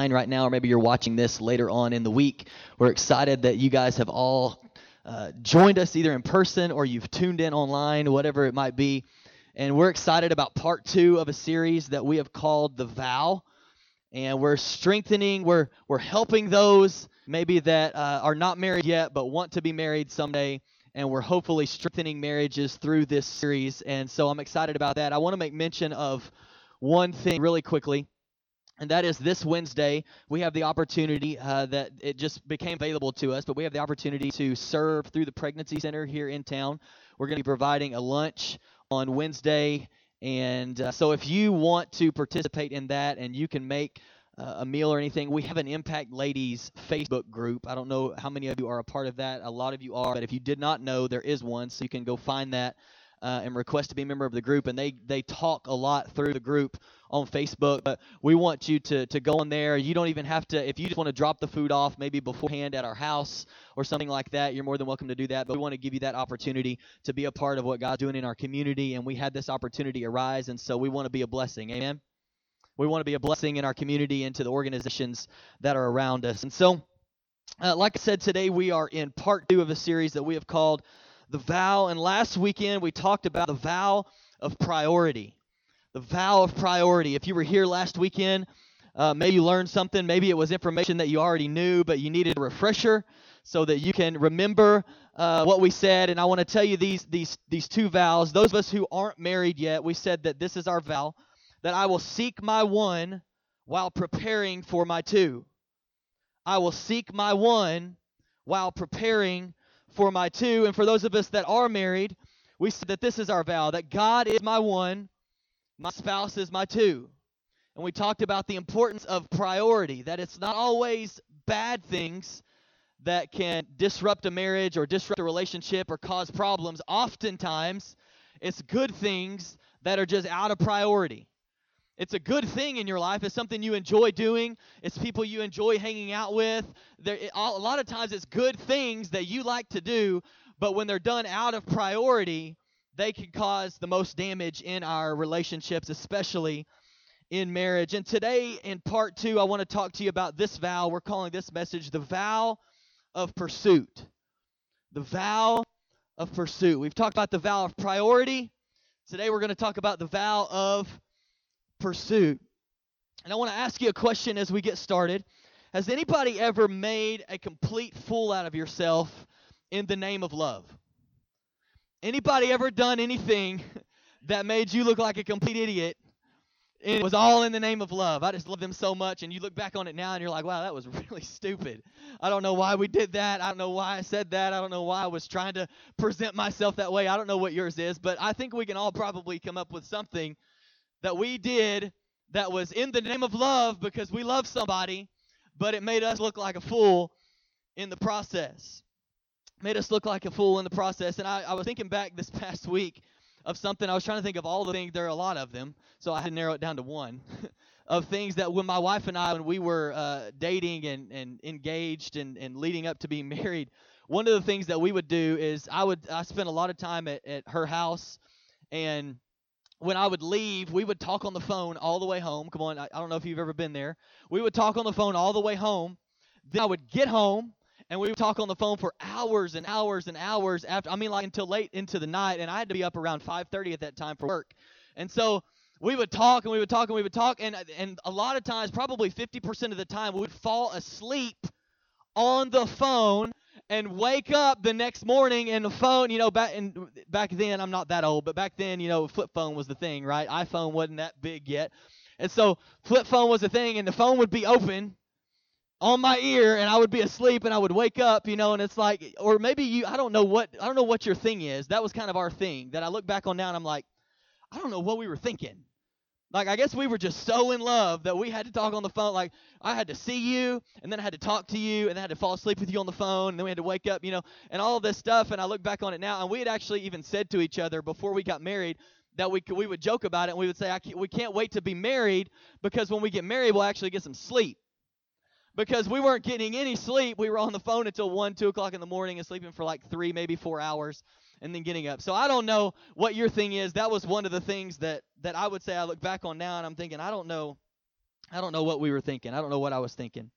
right now, or maybe you're watching this later on in the week. We're excited that you guys have all uh, joined us either in person or you've tuned in online, whatever it might be. And we're excited about part two of a series that we have called The Vow. And we're strengthening, we're, we're helping those maybe that uh, are not married yet but want to be married someday. And we're hopefully strengthening marriages through this series. And so I'm excited about that. I want to make mention of one thing really quickly and that is this Wednesday, we have the opportunity uh, that it just became available to us, but we have the opportunity to serve through the Pregnancy Center here in town. We're going to be providing a lunch on Wednesday. And uh, so if you want to participate in that and you can make uh, a meal or anything, we have an Impact Ladies Facebook group. I don't know how many of you are a part of that. A lot of you are, but if you did not know, there is one, so you can go find that uh, and request to be a member of the group. And they they talk a lot through the group on Facebook. But we want you to to go in there. You don't even have to if you just want to drop the food off maybe beforehand at our house or something like that. You're more than welcome to do that. But we want to give you that opportunity to be a part of what God's doing in our community. And we had this opportunity arise, and so we want to be a blessing. Amen. We want to be a blessing in our community and to the organizations that are around us. And so, uh, like I said, today we are in part two of a series that we have called the vow. And last weekend we talked about the vow of priority. The vow of priority. If you were here last weekend, uh, maybe you learned something. Maybe it was information that you already knew, but you needed a refresher so that you can remember uh, what we said. And I want to tell you these these these two vows. Those of us who aren't married yet, we said that this is our vow that I will seek my one while preparing for my two. I will seek my one while preparing for my two. And for those of us that are married, we said that this is our vow that God is my one, my spouse is my two. And we talked about the importance of priority, that it's not always bad things that can disrupt a marriage or disrupt a relationship or cause problems. Oftentimes, it's good things that are just out of priority. It's a good thing in your life. It's something you enjoy doing. It's people you enjoy hanging out with. There, it, a lot of times, it's good things that you like to do, but when they're done out of priority, they can cause the most damage in our relationships, especially in marriage. And today, in part two, I want to talk to you about this vow. We're calling this message the vow of pursuit. The vow of pursuit. We've talked about the vow of priority. Today, we're going to talk about the vow of pursuit. And I want to ask you a question as we get started. Has anybody ever made a complete fool out of yourself in the name of love? Anybody ever done anything that made you look like a complete idiot and it was all in the name of love. I just love them so much. And you look back on it now and you're like, wow, that was really stupid. I don't know why we did that. I don't know why I said that. I don't know why I was trying to present myself that way. I don't know what yours is, but I think we can all probably come up with something that we did that was in the name of love because we love somebody, but it made us look like a fool in the process. Made us look like a fool in the process. And I, I was thinking back this past week of something. I was trying to think of all the things. There are a lot of them, so I had to narrow it down to one. of things that when my wife and I, when we were uh, dating and, and engaged and, and leading up to being married, one of the things that we would do is I would I spent a lot of time at, at her house and when I would leave, we would talk on the phone all the way home. Come on, I, I don't know if you've ever been there. We would talk on the phone all the way home. Then I would get home and we would talk on the phone for hours and hours and hours after I mean like until late into the night and I had to be up around 5:30 at that time for work. And so we would talk and we would talk and we would talk and and a lot of times probably 50% of the time we would fall asleep on the phone and wake up the next morning and the phone, you know, back and back then I'm not that old, but back then, you know, flip phone was the thing, right? iPhone wasn't that big yet. And so flip phone was the thing and the phone would be open on my ear and I would be asleep and I would wake up, you know, and it's like or maybe you I don't know what I don't know what your thing is. That was kind of our thing that I look back on now and I'm like, I don't know what we were thinking. Like I guess we were just so in love that we had to talk on the phone. Like I had to see you, and then I had to talk to you, and then I had to fall asleep with you on the phone, and then we had to wake up, you know, and all this stuff. And I look back on it now, and we had actually even said to each other before we got married that we could, we would joke about it, and we would say, I can't, we can't wait to be married because when we get married, we'll actually get some sleep. Because we weren't getting any sleep, we were on the phone until one, two o'clock in the morning, and sleeping for like three, maybe four hours and then getting up. So I don't know what your thing is. That was one of the things that that I would say I look back on now and I'm thinking I don't know I don't know what we were thinking. I don't know what I was thinking.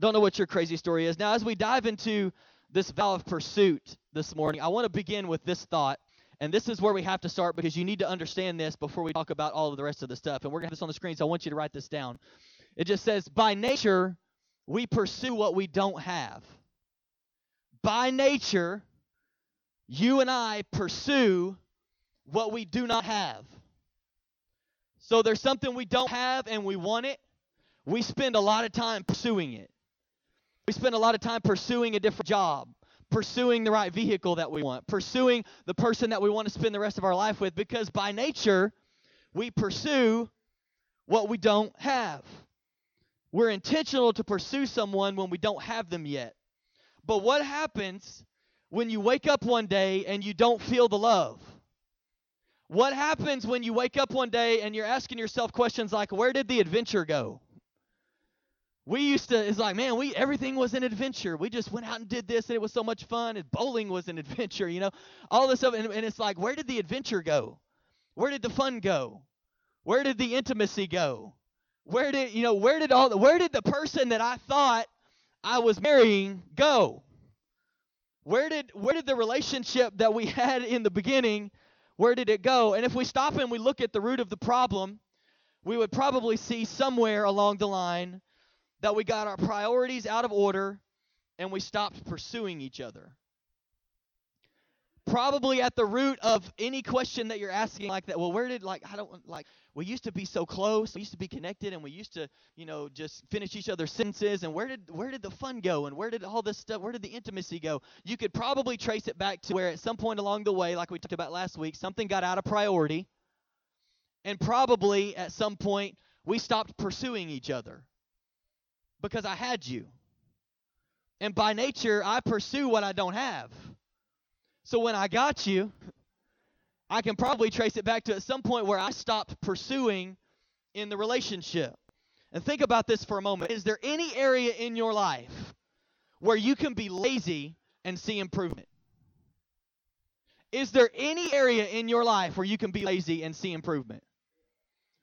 Don't know what your crazy story is. Now, as we dive into this vow of pursuit this morning, I want to begin with this thought. And this is where we have to start because you need to understand this before we talk about all of the rest of the stuff. And we're going to have this on the screen, so I want you to write this down. It just says, By nature, we pursue what we don't have. By nature, you and I pursue what we do not have. So there's something we don't have and we want it. We spend a lot of time pursuing it. We spend a lot of time pursuing a different job, pursuing the right vehicle that we want, pursuing the person that we want to spend the rest of our life with because by nature, we pursue what we don't have. We're intentional to pursue someone when we don't have them yet. But what happens when you wake up one day and you don't feel the love? What happens when you wake up one day and you're asking yourself questions like, where did the adventure go? We used to, it's like, man, we everything was an adventure. We just went out and did this and it was so much fun. And bowling was an adventure, you know, all this stuff. And, and it's like, where did the adventure go? Where did the fun go? Where did the intimacy go? Where did you know where did all the where did the person that I thought I was marrying go? Where did where did the relationship that we had in the beginning where did it go? And if we stop and we look at the root of the problem, we would probably see somewhere along the line that we got our priorities out of order and we stopped pursuing each other probably at the root of any question that you're asking like that well where did like i don't like we used to be so close we used to be connected and we used to you know just finish each other's sentences and where did where did the fun go and where did all this stuff where did the intimacy go? You could probably trace it back to where at some point along the way like we talked about last week something got out of priority and probably at some point we stopped pursuing each other because i had you. And by nature i pursue what i don't have so when I got you, I can probably trace it back to at some point where I stopped pursuing in the relationship. And think about this for a moment. Is there any area in your life where you can be lazy and see improvement? Is there any area in your life where you can be lazy and see improvement?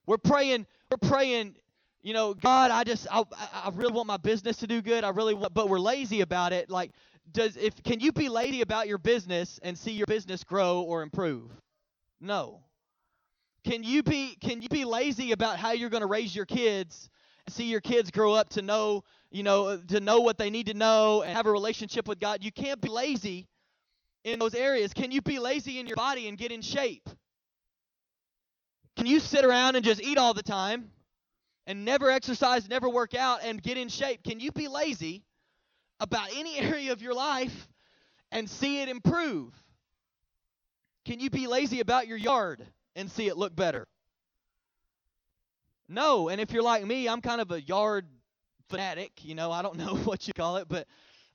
We're praying, we're praying, you know, God, I just I, I really want my business to do good. I really want but we're lazy about it. Like does if can you be lady about your business and see your business grow or improve? No. Can you be can you be lazy about how you're going to raise your kids and see your kids grow up to know, you know, to know what they need to know and have a relationship with God? You can't be lazy in those areas. Can you be lazy in your body and get in shape? Can you sit around and just eat all the time and never exercise, never work out and get in shape? Can you be lazy about any area of your life and see it improve? Can you be lazy about your yard and see it look better? No, and if you're like me, I'm kind of a yard fanatic. You know, I don't know what you call it, but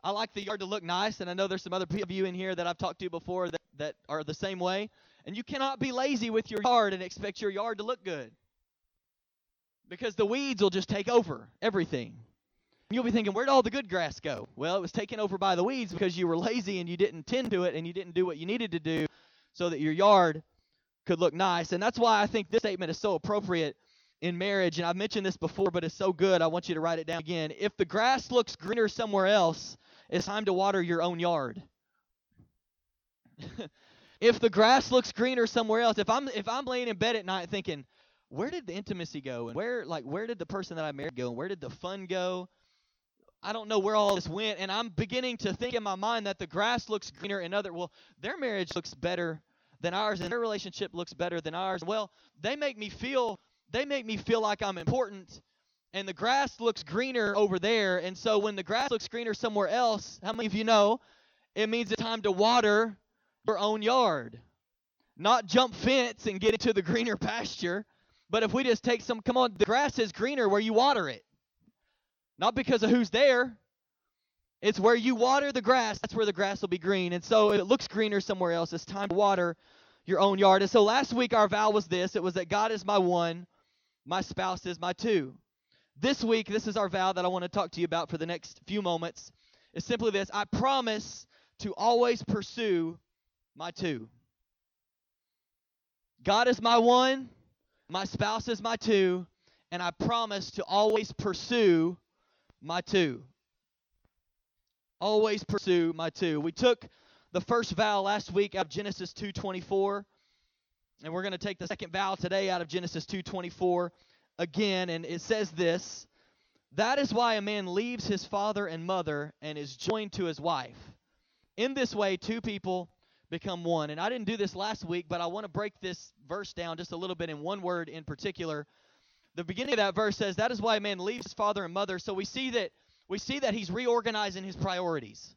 I like the yard to look nice, and I know there's some other people of you in here that I've talked to before that, that are the same way. And you cannot be lazy with your yard and expect your yard to look good. Because the weeds will just take over everything. You'll be thinking, where'd all the good grass go? Well, it was taken over by the weeds because you were lazy and you didn't tend to it and you didn't do what you needed to do so that your yard could look nice. And that's why I think this statement is so appropriate in marriage. And I've mentioned this before, but it's so good. I want you to write it down again. If the grass looks greener somewhere else, it's time to water your own yard. if the grass looks greener somewhere else, if I'm if I'm laying in bed at night thinking, where did the intimacy go? And where like where did the person that I married go? And where did the fun go? I don't know where all this went, and I'm beginning to think in my mind that the grass looks greener and other well, their marriage looks better than ours, and their relationship looks better than ours. Well, they make me feel they make me feel like I'm important, and the grass looks greener over there. And so when the grass looks greener somewhere else, how many of you know it means it's time to water your own yard, not jump fence and get into the greener pasture. But if we just take some, come on, the grass is greener where you water it. Not because of who's there. It's where you water the grass, that's where the grass will be green. And so if it looks greener somewhere else, it's time to water your own yard. And so last week our vow was this it was that God is my one, my spouse is my two. This week, this is our vow that I want to talk to you about for the next few moments. It's simply this I promise to always pursue my two. God is my one, my spouse is my two, and I promise to always pursue my two. Always pursue my two. We took the first vow last week out of Genesis 2:24, and we're going to take the second vow today out of Genesis 2:24 again, and it says this: That is why a man leaves his father and mother and is joined to his wife. In this way, two people become one. And I didn't do this last week, but I want to break this verse down just a little bit in one word in particular. The beginning of that verse says, "That is why a man leaves his father and mother." So we see that we see that he's reorganizing his priorities.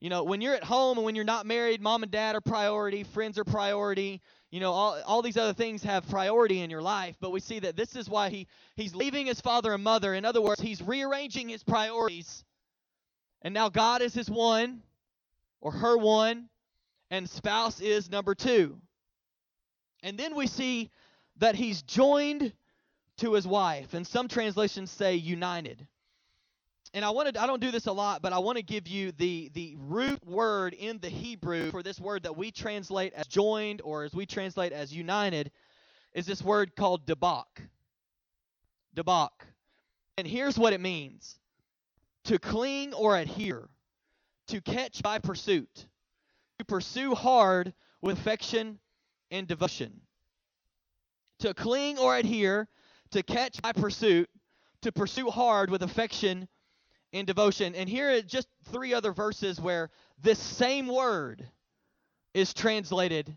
You know, when you're at home and when you're not married, mom and dad are priority, friends are priority. You know, all, all these other things have priority in your life. But we see that this is why he, he's leaving his father and mother. In other words, he's rearranging his priorities. And now God is his one or her one, and spouse is number two. And then we see that he's joined to his wife. And some translations say united and I wanted I don't do this a lot, but I want to give you the the root word in the Hebrew for this word that we translate as joined or as we translate as united is this word called debak. Debak. And here's what it means. To cling or adhere, to catch by pursuit, to pursue hard with affection and devotion. To cling or adhere, to catch by pursuit, to pursue hard with affection and devotion. And here are just three other verses where this same word is translated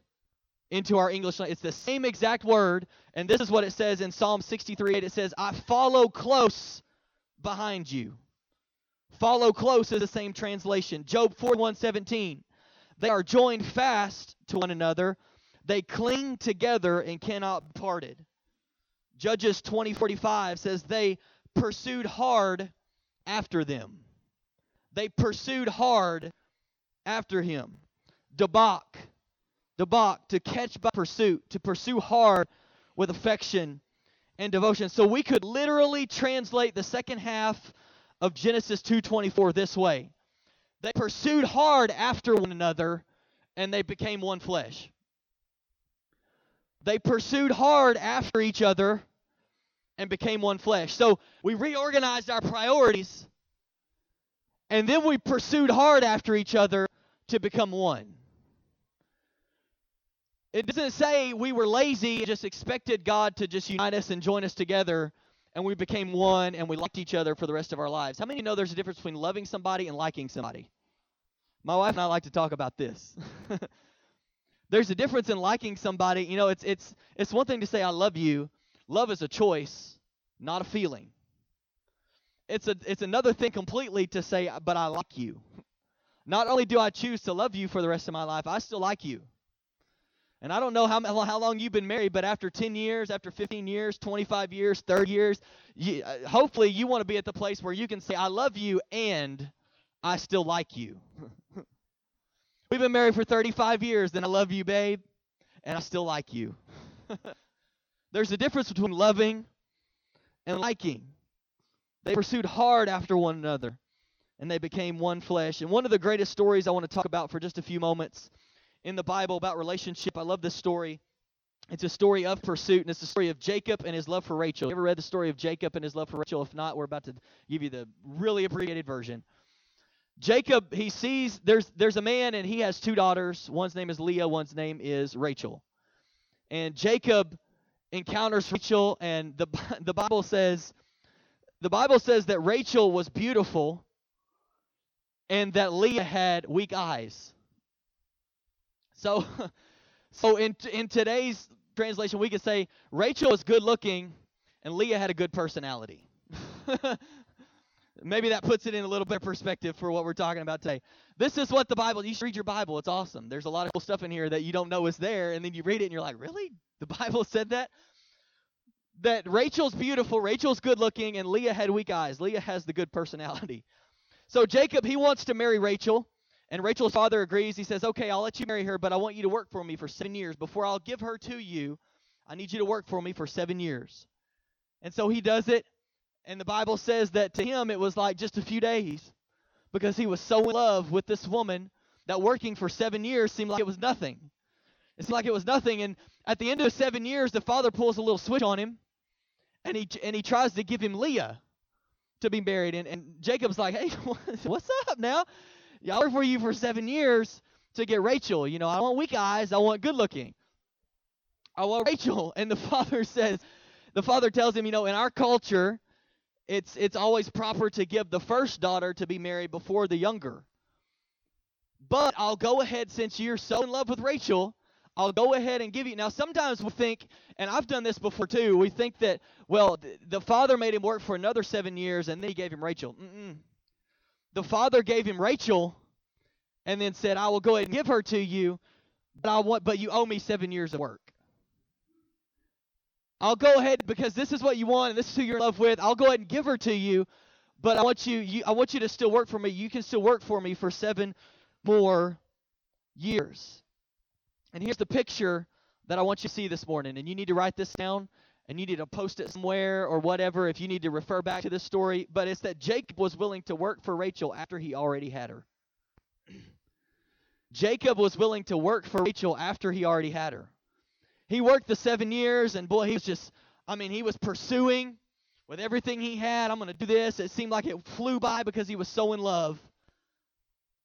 into our English. It's the same exact word, and this is what it says in Psalm 63 8. It says, I follow close behind you. Follow close is the same translation. Job 41 17. They are joined fast to one another, they cling together and cannot be parted. Judges 20 45 says, They pursued hard after them. They pursued hard after him. Debak, debak, to catch by pursuit, to pursue hard with affection and devotion. So we could literally translate the second half of Genesis 2:24 this way. They pursued hard after one another and they became one flesh. They pursued hard after each other and became one flesh. So we reorganized our priorities and then we pursued hard after each other to become one. It doesn't say we were lazy and just expected God to just unite us and join us together and we became one and we liked each other for the rest of our lives. How many know there's a difference between loving somebody and liking somebody? My wife and I like to talk about this. there's a difference in liking somebody. You know, it's it's it's one thing to say I love you. Love is a choice, not a feeling. It's a it's another thing completely to say but I like you. Not only do I choose to love you for the rest of my life, I still like you. And I don't know how, how long you've been married, but after 10 years, after 15 years, 25 years, 30 years, you, uh, hopefully you want to be at the place where you can say, I love you and I still like you. We've been married for 35 years, and I love you, babe, and I still like you. There's a difference between loving and liking. They pursued hard after one another, and they became one flesh. And one of the greatest stories I want to talk about for just a few moments in the Bible about relationship, I love this story. It's a story of pursuit, and it's the story of Jacob and his love for Rachel. You ever read the story of Jacob and his love for Rachel? If not, we're about to give you the really abbreviated version. Jacob, he sees there's there's a man and he has two daughters. One's name is Leah, one's name is Rachel. And Jacob encounters Rachel, and the the Bible says the Bible says that Rachel was beautiful and that Leah had weak eyes. So, so in in today's translation, we could say Rachel was good looking and Leah had a good personality. Maybe that puts it in a little bit of perspective for what we're talking about today. This is what the Bible. You should read your Bible. It's awesome. There's a lot of cool stuff in here that you don't know is there, and then you read it and you're like, really? The Bible said that? that Rachel's beautiful, Rachel's good looking, and Leah had weak eyes. Leah has the good personality. So Jacob, he wants to marry Rachel, and Rachel's father agrees. He says, Okay, I'll let you marry her, but I want you to work for me for seven years. Before I'll give her to you, I need you to work for me for seven years. And so he does it, and the Bible says that to him it was like just a few days because he was so in love with this woman that working for seven years seemed like it was nothing. It seemed like it was nothing. And at the end of seven years, the father pulls a little switch on him and he and he tries to give him Leah to be married. And, and Jacob's like, hey, what's up now? I worked for you for seven years to get Rachel. You know, I want weak eyes. I want good looking. I want Rachel. And the father says, the father tells him, you know, in our culture, it's it's always proper to give the first daughter to be married before the younger. But I'll go ahead since you're so in love with Rachel, I'll go ahead and give you. Now, sometimes we think, and I've done this before too, we think that, well, the father made him work for another seven years and then he gave him Rachel. Mm-mm. The father gave him Rachel and then said, I will go ahead and give her to you, but, I want, but you owe me seven years of work. I'll go ahead because this is what you want and this is who you're in love with. I'll go ahead and give her to you, but I want you, you I want you to still work for me. You can still work for me for seven more years. And here's the picture that I want you to see this morning. And you need to write this down and you need to post it somewhere or whatever if you need to refer back to this story. But it's that Jacob was willing to work for Rachel after he already had her. Jacob was willing to work for Rachel after he already had her. He worked the seven years, and boy, he was just, I mean, he was pursuing with everything he had. I'm going to do this. It seemed like it flew by because he was so in love.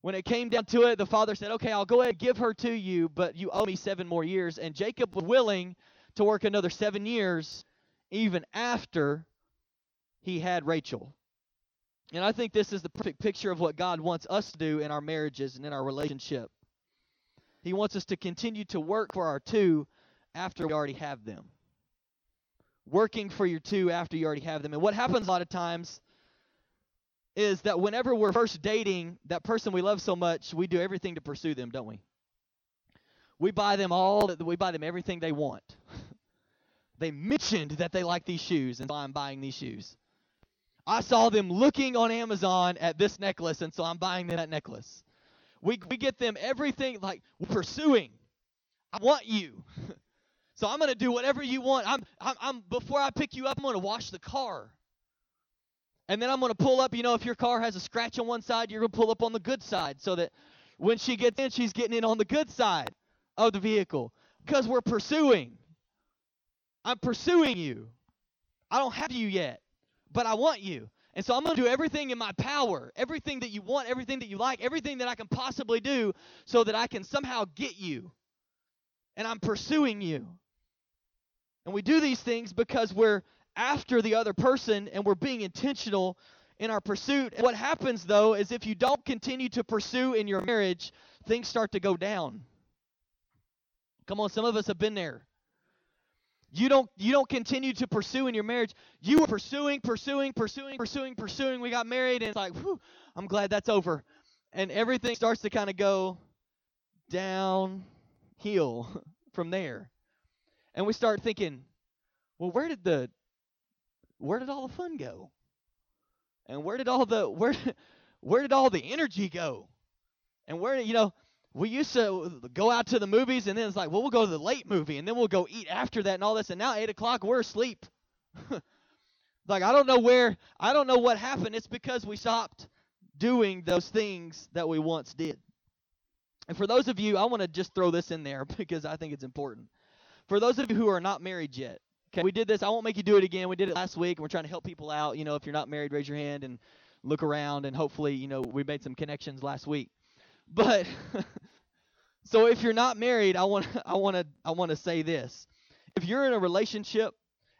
When it came down to it, the father said, Okay, I'll go ahead and give her to you, but you owe me seven more years. And Jacob was willing to work another seven years even after he had Rachel. And I think this is the perfect picture of what God wants us to do in our marriages and in our relationship. He wants us to continue to work for our two after we already have them. Working for your two after you already have them. And what happens a lot of times is that whenever we're first dating that person we love so much, we do everything to pursue them, don't we? We buy them all, we buy them everything they want. they mentioned that they like these shoes, and so I'm buying these shoes. I saw them looking on Amazon at this necklace, and so I'm buying them that necklace. We, we get them everything like pursuing. I want you. so I'm going to do whatever you want. I'm, I'm, I'm before I pick you up, I'm going to wash the car. And then I'm going to pull up, you know, if your car has a scratch on one side, you're going to pull up on the good side so that when she gets in, she's getting in on the good side of the vehicle because we're pursuing. I'm pursuing you. I don't have you yet, but I want you. And so I'm going to do everything in my power, everything that you want, everything that you like, everything that I can possibly do so that I can somehow get you. And I'm pursuing you. And we do these things because we're after the other person and we're being intentional in our pursuit. what happens though is if you don't continue to pursue in your marriage, things start to go down. Come on, some of us have been there. You don't you don't continue to pursue in your marriage. You were pursuing, pursuing, pursuing, pursuing, pursuing. We got married and it's like, whew, I'm glad that's over. And everything starts to kind of go downhill from there. And we start thinking, well, where did the where did all the fun go? And where did all the where where did all the energy go? And where you know we used to go out to the movies and then it's like well we'll go to the late movie and then we'll go eat after that and all this and now eight o'clock we're asleep. like I don't know where I don't know what happened. It's because we stopped doing those things that we once did. And for those of you, I want to just throw this in there because I think it's important. For those of you who are not married yet, Okay, we did this. I won't make you do it again. We did it last week, and we're trying to help people out. You know, if you're not married, raise your hand and look around, and hopefully, you know, we made some connections last week. But so if you're not married, I want I want to I want to say this: if you're in a relationship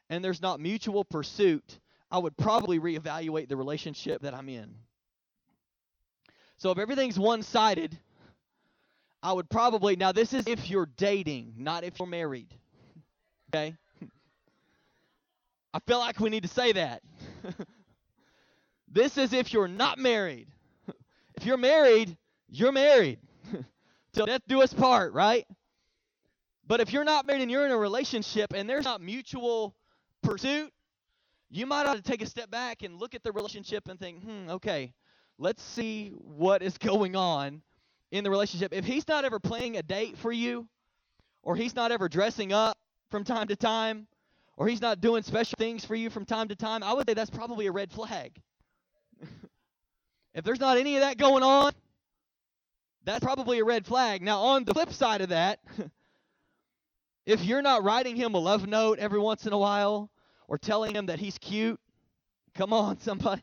and there's not mutual pursuit, I would probably reevaluate the relationship that I'm in. So if everything's one-sided, I would probably now this is if you're dating, not if you're married. Okay? I feel like we need to say that. this is if you're not married. if you're married, you're married. Till death do us part, right? But if you're not married and you're in a relationship and there's not mutual pursuit, you might ought to take a step back and look at the relationship and think, hmm, okay, let's see what is going on in the relationship. If he's not ever planning a date for you, or he's not ever dressing up from time to time, or he's not doing special things for you from time to time, I would say that's probably a red flag. if there's not any of that going on, that's probably a red flag. Now, on the flip side of that, if you're not writing him a love note every once in a while, or telling him that he's cute. Come on, somebody.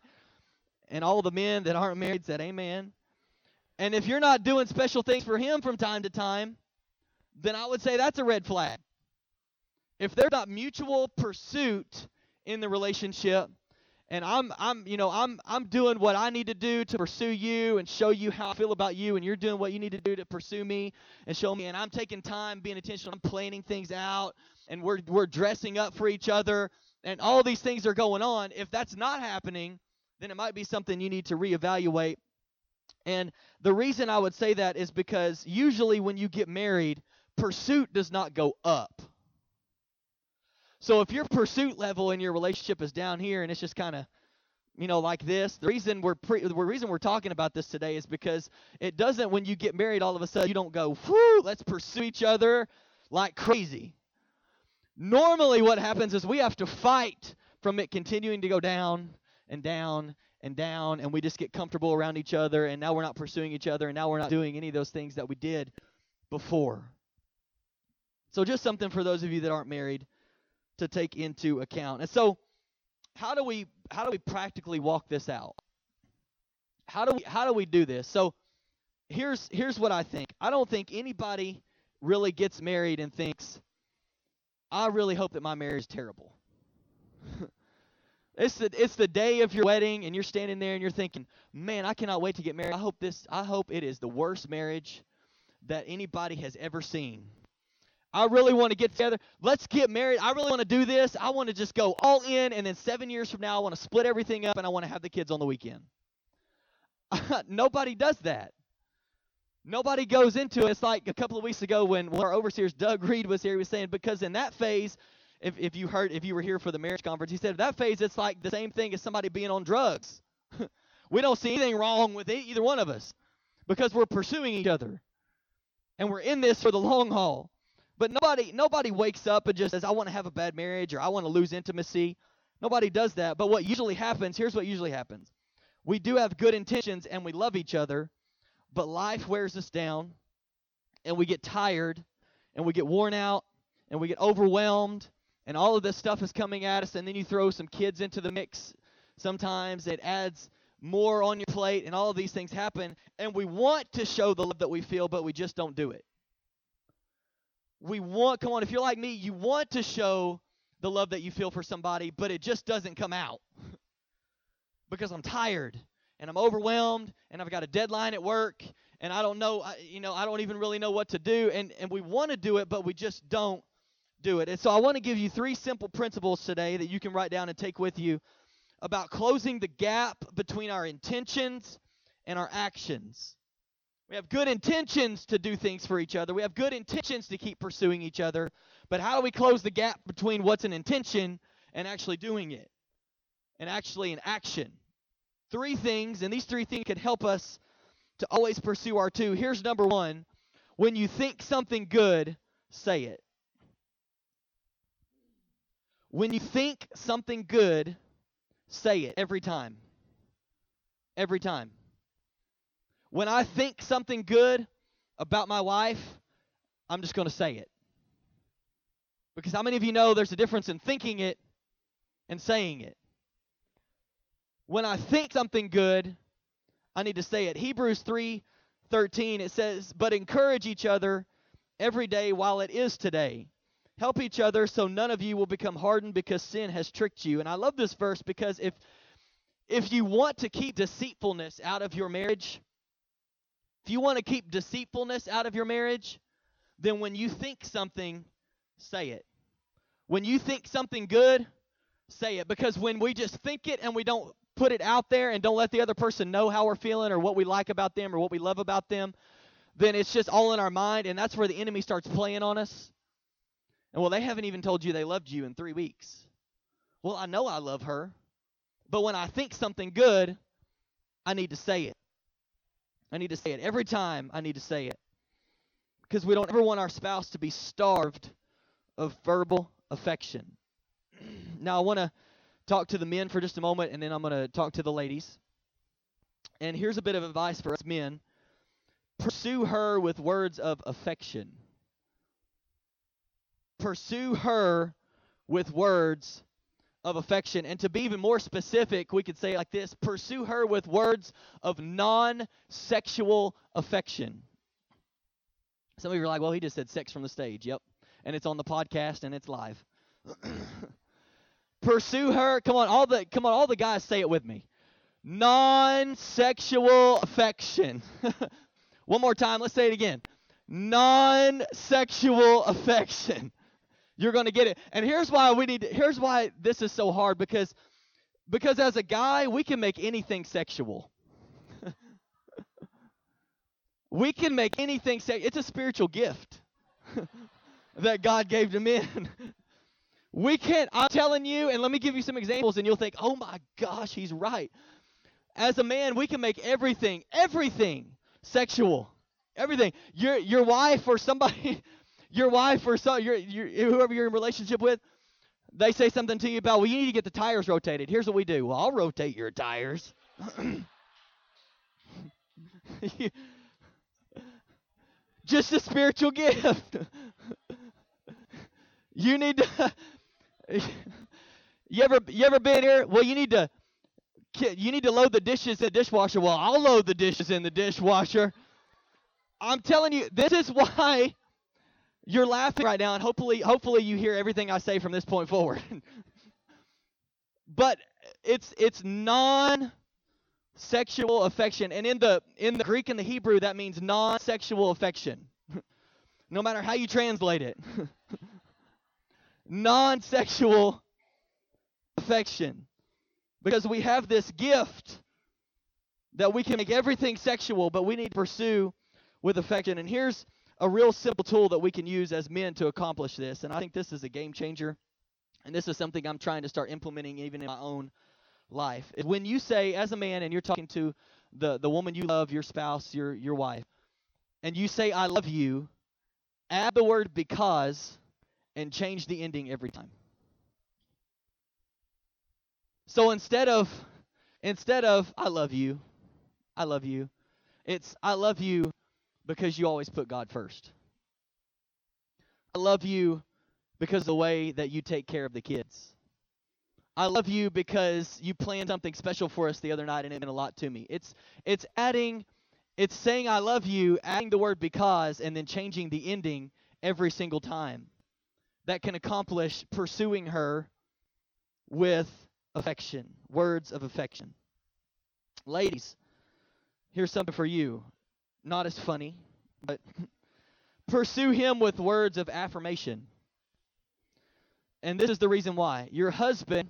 And all the men that aren't married said amen. And if you're not doing special things for him from time to time, then I would say that's a red flag. If there's not mutual pursuit in the relationship, and I'm I'm you know I'm I'm doing what I need to do to pursue you and show you how I feel about you and you're doing what you need to do to pursue me and show me and I'm taking time being intentional I'm planning things out and we're we're dressing up for each other and all these things are going on. If that's not happening then it might be something you need to reevaluate. And the reason I would say that is because usually when you get married pursuit does not go up so if your pursuit level in your relationship is down here and it's just kind of you know like this the reason we're pre- the reason we're talking about this today is because it doesn't when you get married all of a sudden you don't go whoo let's pursue each other like crazy. Normally what happens is we have to fight from it continuing to go down and down and down and we just get comfortable around each other and now we're not pursuing each other and now we're not doing any of those things that we did before. So just something for those of you that aren't married to take into account. And so how do we how do we practically walk this out? How do we how do we do this? So here's here's what I think. I don't think anybody really gets married and thinks I really hope that my marriage is terrible. it's the it's the day of your wedding and you're standing there and you're thinking, "Man, I cannot wait to get married. I hope this I hope it is the worst marriage that anybody has ever seen." I really want to get together. Let's get married. I really want to do this. I want to just go all in, and then seven years from now, I want to split everything up and I want to have the kids on the weekend. Nobody does that. Nobody goes into it. It's like a couple of weeks ago when our overseers Doug Reed was here. He was saying because in that phase, if, if you heard if you were here for the marriage conference, he said that phase it's like the same thing as somebody being on drugs. we don't see anything wrong with either one of us because we're pursuing each other, and we're in this for the long haul. But nobody nobody wakes up and just says, I want to have a bad marriage or I want to lose intimacy. Nobody does that. But what usually happens, here's what usually happens. We do have good intentions and we love each other, but life wears us down and we get tired and we get worn out and we get overwhelmed and all of this stuff is coming at us and then you throw some kids into the mix sometimes it adds more on your plate and all of these things happen and we want to show the love that we feel but we just don't do it we want, come on, if you're like me, you want to show the love that you feel for somebody, but it just doesn't come out because I'm tired and I'm overwhelmed and I've got a deadline at work and I don't know, you know, I don't even really know what to do. And, and we want to do it, but we just don't do it. And so I want to give you three simple principles today that you can write down and take with you about closing the gap between our intentions and our actions. We have good intentions to do things for each other. We have good intentions to keep pursuing each other. But how do we close the gap between what's an intention and actually doing it? And actually an action. Three things, and these three things can help us to always pursue our two. Here's number one when you think something good, say it. When you think something good, say it every time. Every time. When I think something good about my wife, I'm just going to say it. Because how many of you know there's a difference in thinking it and saying it? When I think something good, I need to say it. Hebrews 3:13 it says, "But encourage each other every day while it is today. Help each other so none of you will become hardened because sin has tricked you." And I love this verse because if if you want to keep deceitfulness out of your marriage, if you want to keep deceitfulness out of your marriage, then when you think something, say it. When you think something good, say it. Because when we just think it and we don't put it out there and don't let the other person know how we're feeling or what we like about them or what we love about them, then it's just all in our mind, and that's where the enemy starts playing on us. And well, they haven't even told you they loved you in three weeks. Well, I know I love her, but when I think something good, I need to say it. I need to say it. Every time I need to say it. Because we don't ever want our spouse to be starved of verbal affection. now, I want to talk to the men for just a moment, and then I'm going to talk to the ladies. And here's a bit of advice for us men pursue her with words of affection. Pursue her with words of affection. And to be even more specific, we could say like this pursue her with words of non sexual affection. Some of you are like, well, he just said sex from the stage. Yep. And it's on the podcast and it's live. pursue her. Come on, all the come on, all the guys say it with me. Non-sexual affection. One more time, let's say it again. Non-sexual affection. You're going to get it. And here's why we need to, here's why this is so hard because because as a guy, we can make anything sexual. we can make anything sexual. It's a spiritual gift that God gave to men. we can't, I'm telling you, and let me give you some examples, and you'll think, oh my gosh, he's right. As a man, we can make everything, everything sexual. Everything. Your your wife or somebody your wife or so, your, your, whoever you're in relationship with, they say something to you about, well, you need to get the tires rotated. Here's what we do. Well, I'll rotate your tires. Just a spiritual gift. you need to. you ever you ever been here? Well, you need to you need to load the dishes in the dishwasher. Well, I'll load the dishes in the dishwasher. I'm telling you, this is why you're laughing right now, and hopefully, hopefully you hear everything I say from this point forward. but it's it's non-sexual affection, and in the in the Greek and the Hebrew, that means non-sexual affection. no matter how you translate it, non-sexual affection, because we have this gift that we can make everything sexual, but we need to pursue with affection. And here's a real simple tool that we can use as men to accomplish this. And I think this is a game changer. And this is something I'm trying to start implementing even in my own life. When you say, as a man, and you're talking to the, the woman you love, your spouse, your, your wife, and you say, I love you, add the word because and change the ending every time. So instead of instead of I love you, I love you, it's I love you because you always put God first. I love you because the way that you take care of the kids. I love you because you planned something special for us the other night and it meant a lot to me. It's it's adding it's saying I love you, adding the word because and then changing the ending every single time. That can accomplish pursuing her with affection, words of affection. Ladies, here's something for you not as funny, but pursue him with words of affirmation. And this is the reason why. Your husband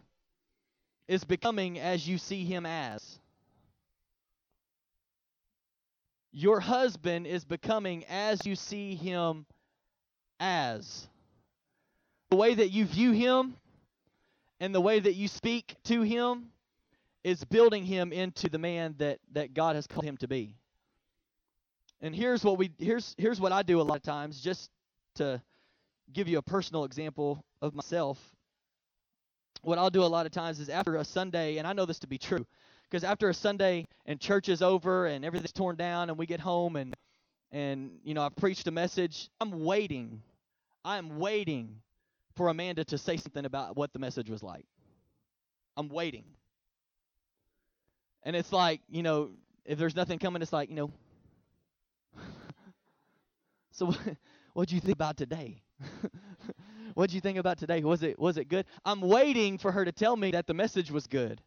is becoming as you see him as. Your husband is becoming as you see him as. The way that you view him and the way that you speak to him is building him into the man that, that God has called him to be. And here's what we here's here's what I do a lot of times just to give you a personal example of myself. What I'll do a lot of times is after a Sunday, and I know this to be true, because after a Sunday and church is over and everything's torn down and we get home and and you know I've preached a message, I'm waiting. I'm waiting for Amanda to say something about what the message was like. I'm waiting. And it's like, you know, if there's nothing coming, it's like, you know, so what do you think about today? what do you think about today? Was it was it good? I'm waiting for her to tell me that the message was good.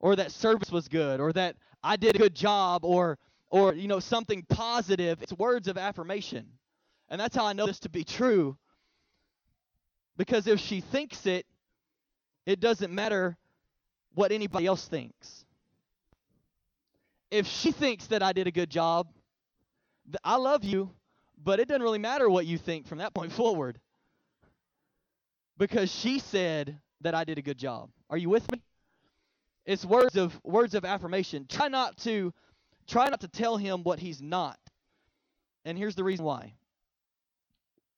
Or that service was good or that I did a good job or or you know something positive. It's words of affirmation. And that's how I know this to be true. Because if she thinks it, it doesn't matter what anybody else thinks. If she thinks that I did a good job, I love you, but it doesn't really matter what you think from that point forward. Because she said that I did a good job. Are you with me? It's words of words of affirmation. Try not to try not to tell him what he's not. And here's the reason why.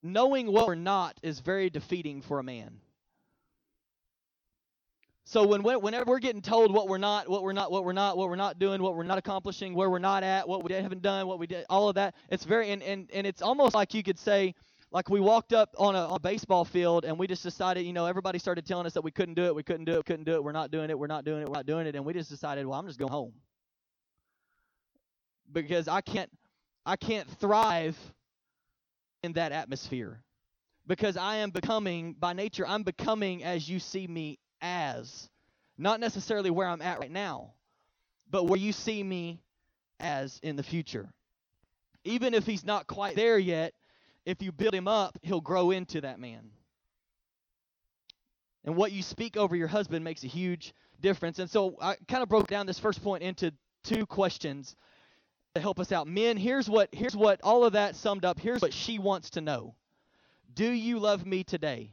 Knowing what we're not is very defeating for a man. So when whenever we're getting told what we're not, what we're not, what we're not, what we're not doing, what we're not accomplishing, where we're not at, what we haven't done, what we did, all of that, it's very and and, and it's almost like you could say, like we walked up on a, on a baseball field and we just decided, you know, everybody started telling us that we couldn't do it, we couldn't do it, couldn't do it, we're not doing it, we're not doing it, we're not doing it, and we just decided, well, I'm just going home. Because I can't I can't thrive in that atmosphere. Because I am becoming by nature I'm becoming as you see me as not necessarily where I'm at right now but where you see me as in the future even if he's not quite there yet if you build him up he'll grow into that man and what you speak over your husband makes a huge difference and so I kind of broke down this first point into two questions to help us out. Men, here's what here's what all of that summed up. Here's what she wants to know. Do you love me today?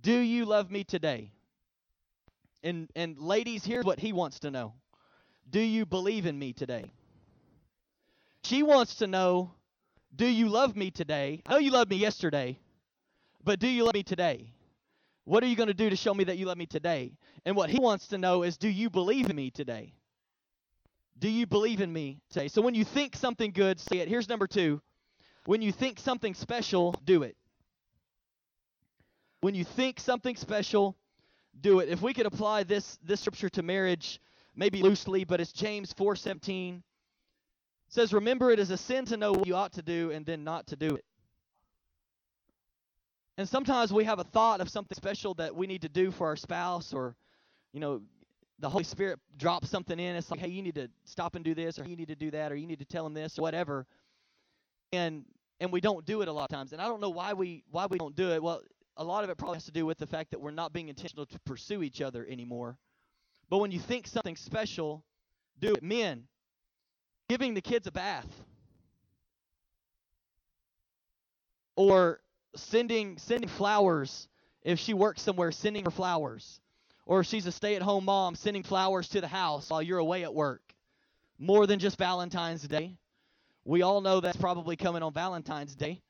Do you love me today? And and ladies, here's what he wants to know. Do you believe in me today? She wants to know, do you love me today? I know you loved me yesterday, but do you love me today? What are you going to do to show me that you love me today? And what he wants to know is, do you believe in me today? Do you believe in me today? So when you think something good, say it. Here's number two. When you think something special, do it. When you think something special, do it. If we could apply this this scripture to marriage, maybe loosely, but it's James 4:17. It says, "Remember it is a sin to know what you ought to do and then not to do it." And sometimes we have a thought of something special that we need to do for our spouse or you know, the Holy Spirit drops something in. It's like, hey, you need to stop and do this, or you need to do that, or you need to tell them this, or whatever. And and we don't do it a lot of times. And I don't know why we why we don't do it. Well, a lot of it probably has to do with the fact that we're not being intentional to pursue each other anymore. But when you think something special, do it. Men, giving the kids a bath. Or sending sending flowers if she works somewhere, sending her flowers or if she's a stay at home mom sending flowers to the house while you're away at work. More than just Valentine's Day. We all know that's probably coming on Valentine's Day.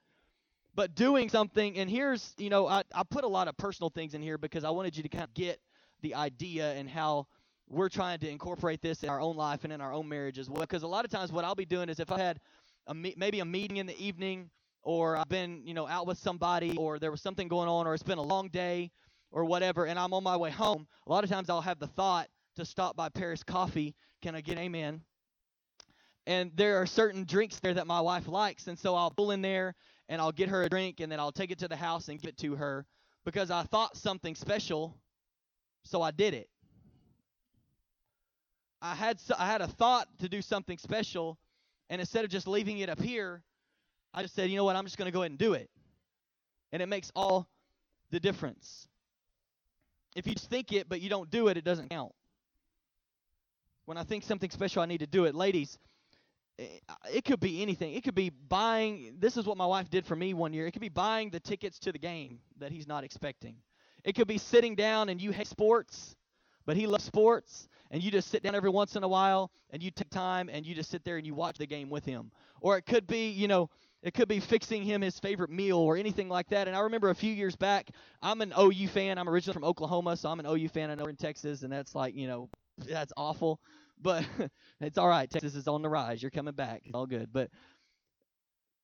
But doing something, and here's, you know, I, I put a lot of personal things in here because I wanted you to kind of get the idea and how we're trying to incorporate this in our own life and in our own marriage as well. Because a lot of times what I'll be doing is if I had a maybe a meeting in the evening or I've been, you know, out with somebody or there was something going on or it's been a long day or whatever, and I'm on my way home, a lot of times I'll have the thought to stop by Paris Coffee. Can I get amen? And there are certain drinks there that my wife likes, and so I'll pull in there and I'll get her a drink, and then I'll take it to the house and give it to her because I thought something special, so I did it. I had I had a thought to do something special, and instead of just leaving it up here, I just said, you know what, I'm just going to go ahead and do it. And it makes all the difference. If you just think it but you don't do it, it doesn't count. When I think something special, I need to do it. Ladies, Eh, it could be anything. It could be buying. This is what my wife did for me one year. It could be buying the tickets to the game that he's not expecting. It could be sitting down and you hate sports, but he loves sports, and you just sit down every once in a while and you take time and you just sit there and you watch the game with him. Or it could be, you know, it could be fixing him his favorite meal or anything like that. And I remember a few years back, I'm an OU fan. I'm originally from Oklahoma, so I'm an OU fan. I know we're in Texas, and that's like, you know, that's awful. But it's all right. Texas is on the rise. You're coming back. It's all good. But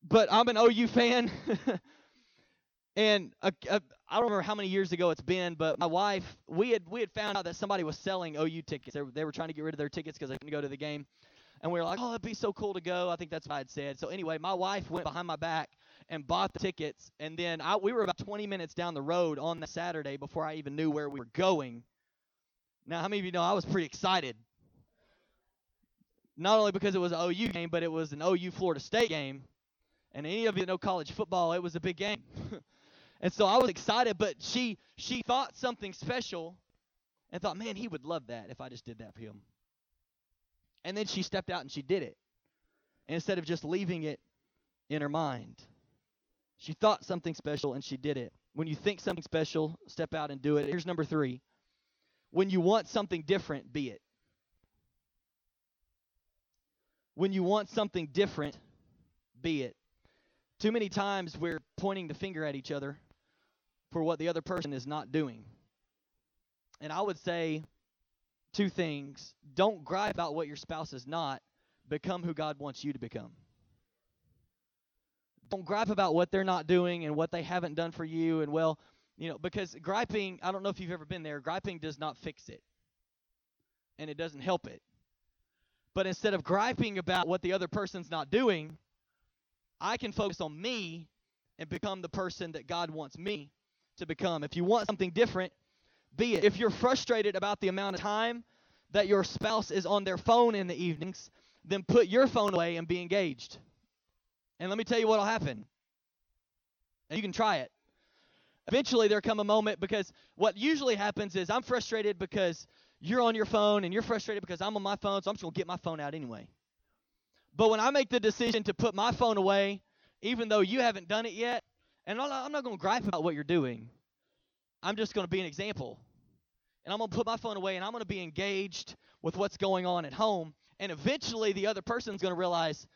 but I'm an OU fan. and a, a, I don't remember how many years ago it's been, but my wife, we had we had found out that somebody was selling OU tickets. They were, they were trying to get rid of their tickets because they couldn't go to the game. And we were like, oh, that'd be so cool to go. I think that's what I had said. So anyway, my wife went behind my back and bought the tickets. And then I, we were about 20 minutes down the road on the Saturday before I even knew where we were going. Now, how many of you know I was pretty excited? Not only because it was an OU game, but it was an OU Florida State game. And any of you know college football, it was a big game. and so I was excited, but she she thought something special and thought, man, he would love that if I just did that for him. And then she stepped out and she did it. Instead of just leaving it in her mind. She thought something special and she did it. When you think something special, step out and do it. Here's number three. When you want something different, be it. When you want something different, be it. Too many times we're pointing the finger at each other for what the other person is not doing. And I would say two things. Don't gripe about what your spouse is not. Become who God wants you to become. don't gripe about what they're not doing and what they haven't done for you. And well, you know, because griping, I don't know if you've ever been there, griping does not fix it, and it doesn't help it. But instead of griping about what the other person's not doing, I can focus on me and become the person that God wants me to become. If you want something different, be it. If you're frustrated about the amount of time that your spouse is on their phone in the evenings, then put your phone away and be engaged. And let me tell you what will happen. And you can try it. Eventually, there come a moment because what usually happens is I'm frustrated because you're on your phone and you're frustrated because I'm on my phone, so I'm just going to get my phone out anyway. But when I make the decision to put my phone away, even though you haven't done it yet, and I'm not going to gripe about what you're doing, I'm just going to be an example. And I'm going to put my phone away and I'm going to be engaged with what's going on at home. And eventually, the other person's going to realize,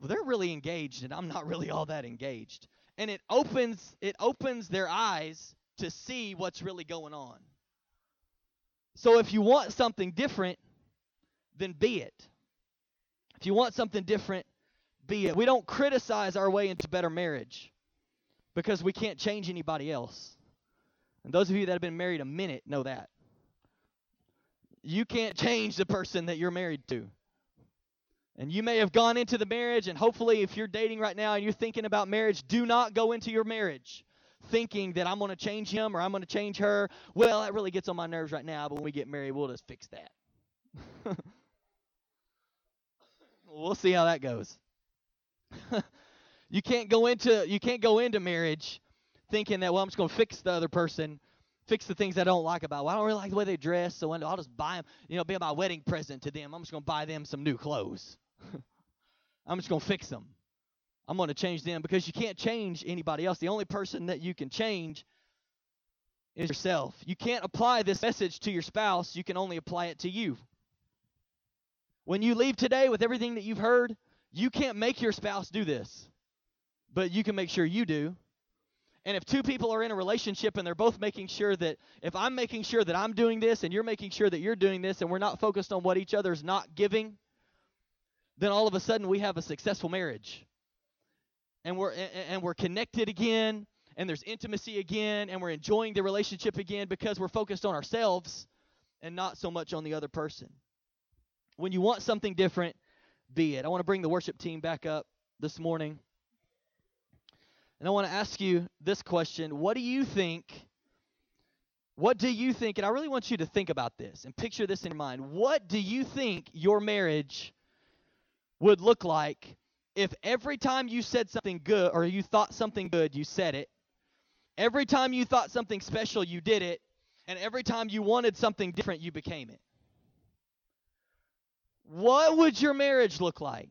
well, they're really engaged and I'm not really all that engaged. And it opens it opens their eyes to see what's really going on. So if you want something different, then be it. If you want something different, be it. We don't criticize our way into better marriage because we can't change anybody else. And those of you that have been married a minute know that. You can't change the person that you're married to. And you may have gone into the marriage, and hopefully, if you're dating right now and you're thinking about marriage, do not go into your marriage thinking that I'm going to change him or I'm going to change her. Well, that really gets on my nerves right now, but when we get married, we'll just fix that. we'll see how that goes. you can't go into you can't go into marriage thinking that well I'm just going to fix the other person, fix the things I don't like about. Well, I don't really like the way they dress, so I'll just buy them. You know, be my wedding present to them. I'm just going to buy them some new clothes. I'm just going to fix them. I'm going to change them because you can't change anybody else. The only person that you can change is yourself. You can't apply this message to your spouse, you can only apply it to you. When you leave today with everything that you've heard, you can't make your spouse do this, but you can make sure you do. And if two people are in a relationship and they're both making sure that if I'm making sure that I'm doing this and you're making sure that you're doing this and we're not focused on what each other's not giving, then all of a sudden we have a successful marriage. And we're and we're connected again and there's intimacy again and we're enjoying the relationship again because we're focused on ourselves and not so much on the other person. When you want something different, be it. I want to bring the worship team back up this morning. And I want to ask you this question What do you think? What do you think? And I really want you to think about this and picture this in your mind. What do you think your marriage would look like if every time you said something good or you thought something good, you said it? Every time you thought something special, you did it. And every time you wanted something different, you became it. What would your marriage look like?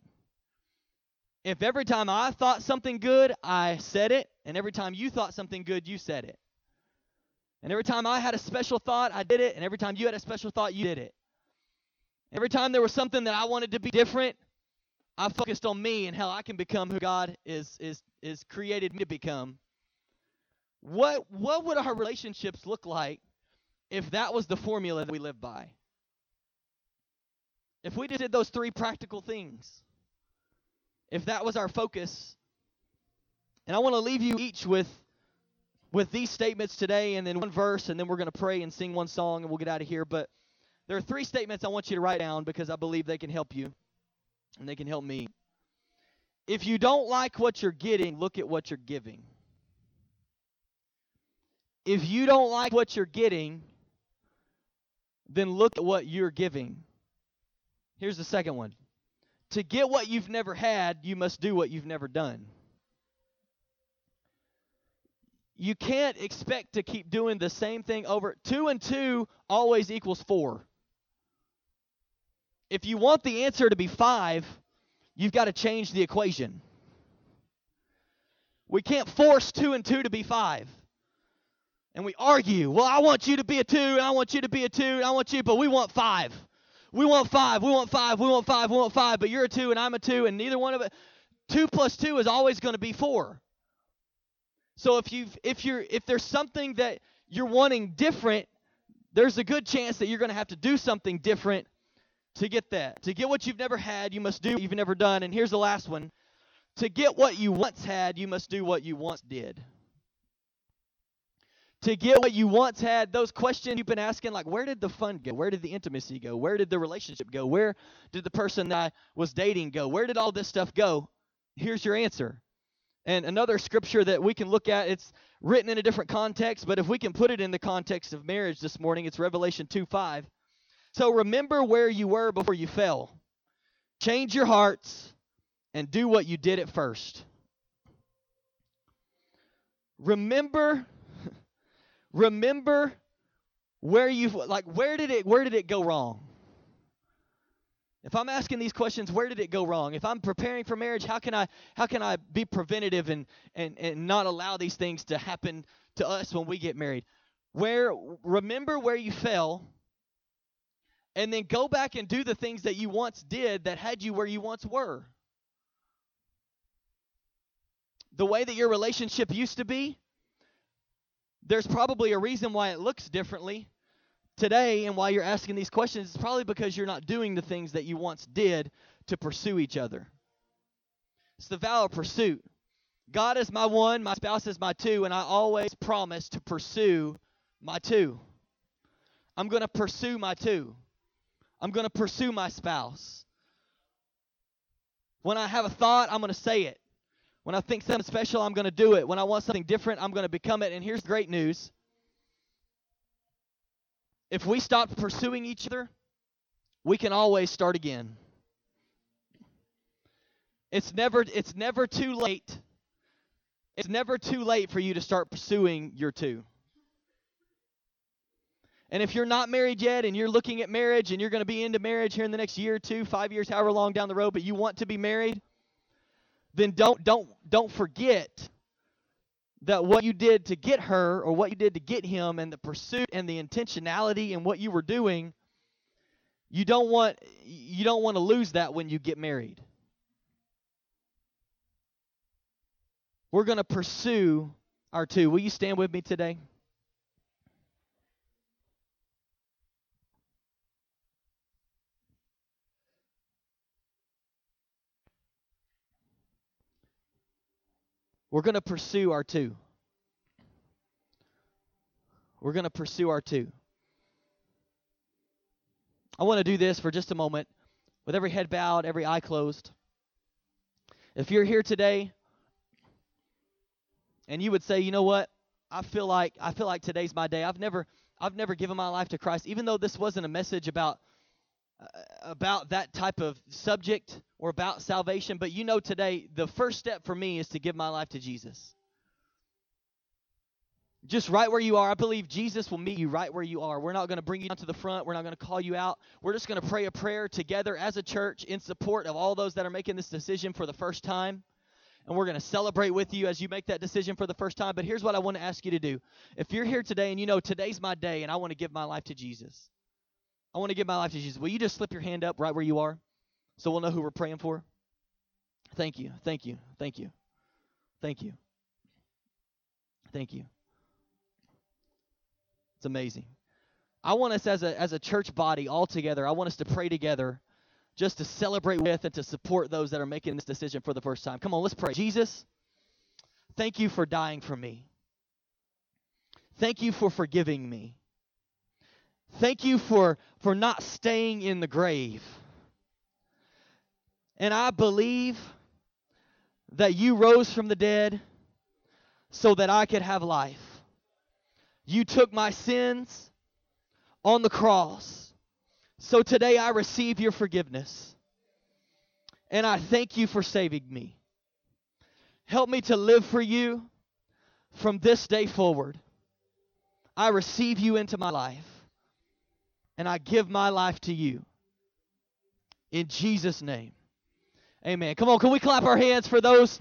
If every time I thought something good, I said it, and every time you thought something good, you said it. And every time I had a special thought, I did it, and every time you had a special thought, you did it. Every time there was something that I wanted to be different, I focused on me and how I can become who God is is is created me to become. What what would our relationships look like if that was the formula that we lived by? If we just did those three practical things, if that was our focus, and I want to leave you each with with these statements today and then one verse and then we're going to pray and sing one song and we'll get out of here, but there are three statements I want you to write down because I believe they can help you and they can help me. If you don't like what you're getting, look at what you're giving. If you don't like what you're getting, then look at what you're giving. Here's the second one. To get what you've never had, you must do what you've never done. You can't expect to keep doing the same thing over. Two and two always equals four. If you want the answer to be five, you've got to change the equation. We can't force two and two to be five. And we argue, well, I want you to be a two, and I want you to be a two, and I want you, but we want five. We want five. We want five. We want five. We want five. But you're a two and I'm a two, and neither one of it. Two plus two is always going to be four. So if you if you're if there's something that you're wanting different, there's a good chance that you're going to have to do something different to get that. To get what you've never had, you must do what you've never done. And here's the last one. To get what you once had, you must do what you once did. To get what you once had, those questions you've been asking, like where did the fun go? Where did the intimacy go? Where did the relationship go? Where did the person I was dating go? Where did all this stuff go? Here's your answer. And another scripture that we can look at, it's written in a different context, but if we can put it in the context of marriage this morning, it's Revelation 2 5. So remember where you were before you fell. Change your hearts and do what you did at first. Remember remember where you like where did it where did it go wrong? If I'm asking these questions, where did it go wrong? If I'm preparing for marriage, how can I how can I be preventative and and and not allow these things to happen to us when we get married? Where remember where you fell and then go back and do the things that you once did that had you where you once were. The way that your relationship used to be, there's probably a reason why it looks differently today and why you're asking these questions. It's probably because you're not doing the things that you once did to pursue each other. It's the vow of pursuit. God is my one, my spouse is my two, and I always promise to pursue my two. I'm going to pursue my two. I'm going to pursue my spouse. When I have a thought, I'm going to say it. When I think something special, I'm going to do it. When I want something different, I'm going to become it. And here's the great news if we stop pursuing each other, we can always start again. It's never it's never too late. It's never too late for you to start pursuing your two. And if you're not married yet and you're looking at marriage and you're going to be into marriage here in the next year or two, five years, however long down the road, but you want to be married, then don't don't don't forget that what you did to get her or what you did to get him and the pursuit and the intentionality and what you were doing, you don't want you don't want to lose that when you get married. We're going to pursue our two. Will you stand with me today? We're going to pursue our two. We're going to pursue our two. I want to do this for just a moment with every head bowed, every eye closed. If you're here today and you would say, "You know what? I feel like I feel like today's my day. I've never I've never given my life to Christ even though this wasn't a message about Uh, about that type of subject or about salvation, but you know today the first step for me is to give my life to Jesus. Just right where you are, I believe Jesus will meet you right where you are. We're not going to bring you down to the front. We're not going to call you out. We're just going to pray a prayer together as a church in support of all those that are making this decision for the first time. And we're going to celebrate with you as you make that decision for the first time. But here's what I want to ask you to do. If you're here today and you know today's my day and I want to give my life to Jesus, I want to give my life to Jesus. Will you just slip your hand up right where you are so we'll know who we're praying for? Thank you. Thank you. Thank you. Thank you. Thank you. It's amazing. I want us as a as a church body all together. I want us to pray together just to celebrate with and to support those that are making this decision for the first time. Come on, let's pray. Jesus, thank you for dying for me. Thank you for forgiving me. Thank you for, for not staying in the grave. And I believe that you rose from the dead so that I could have life. You took my sins on the cross. So today I receive your forgiveness. And I thank you for saving me. Help me to live for you from this day forward. I receive you into my life and I give my life to you. In Jesus' name. Amen. Come on, can we clap our hands for those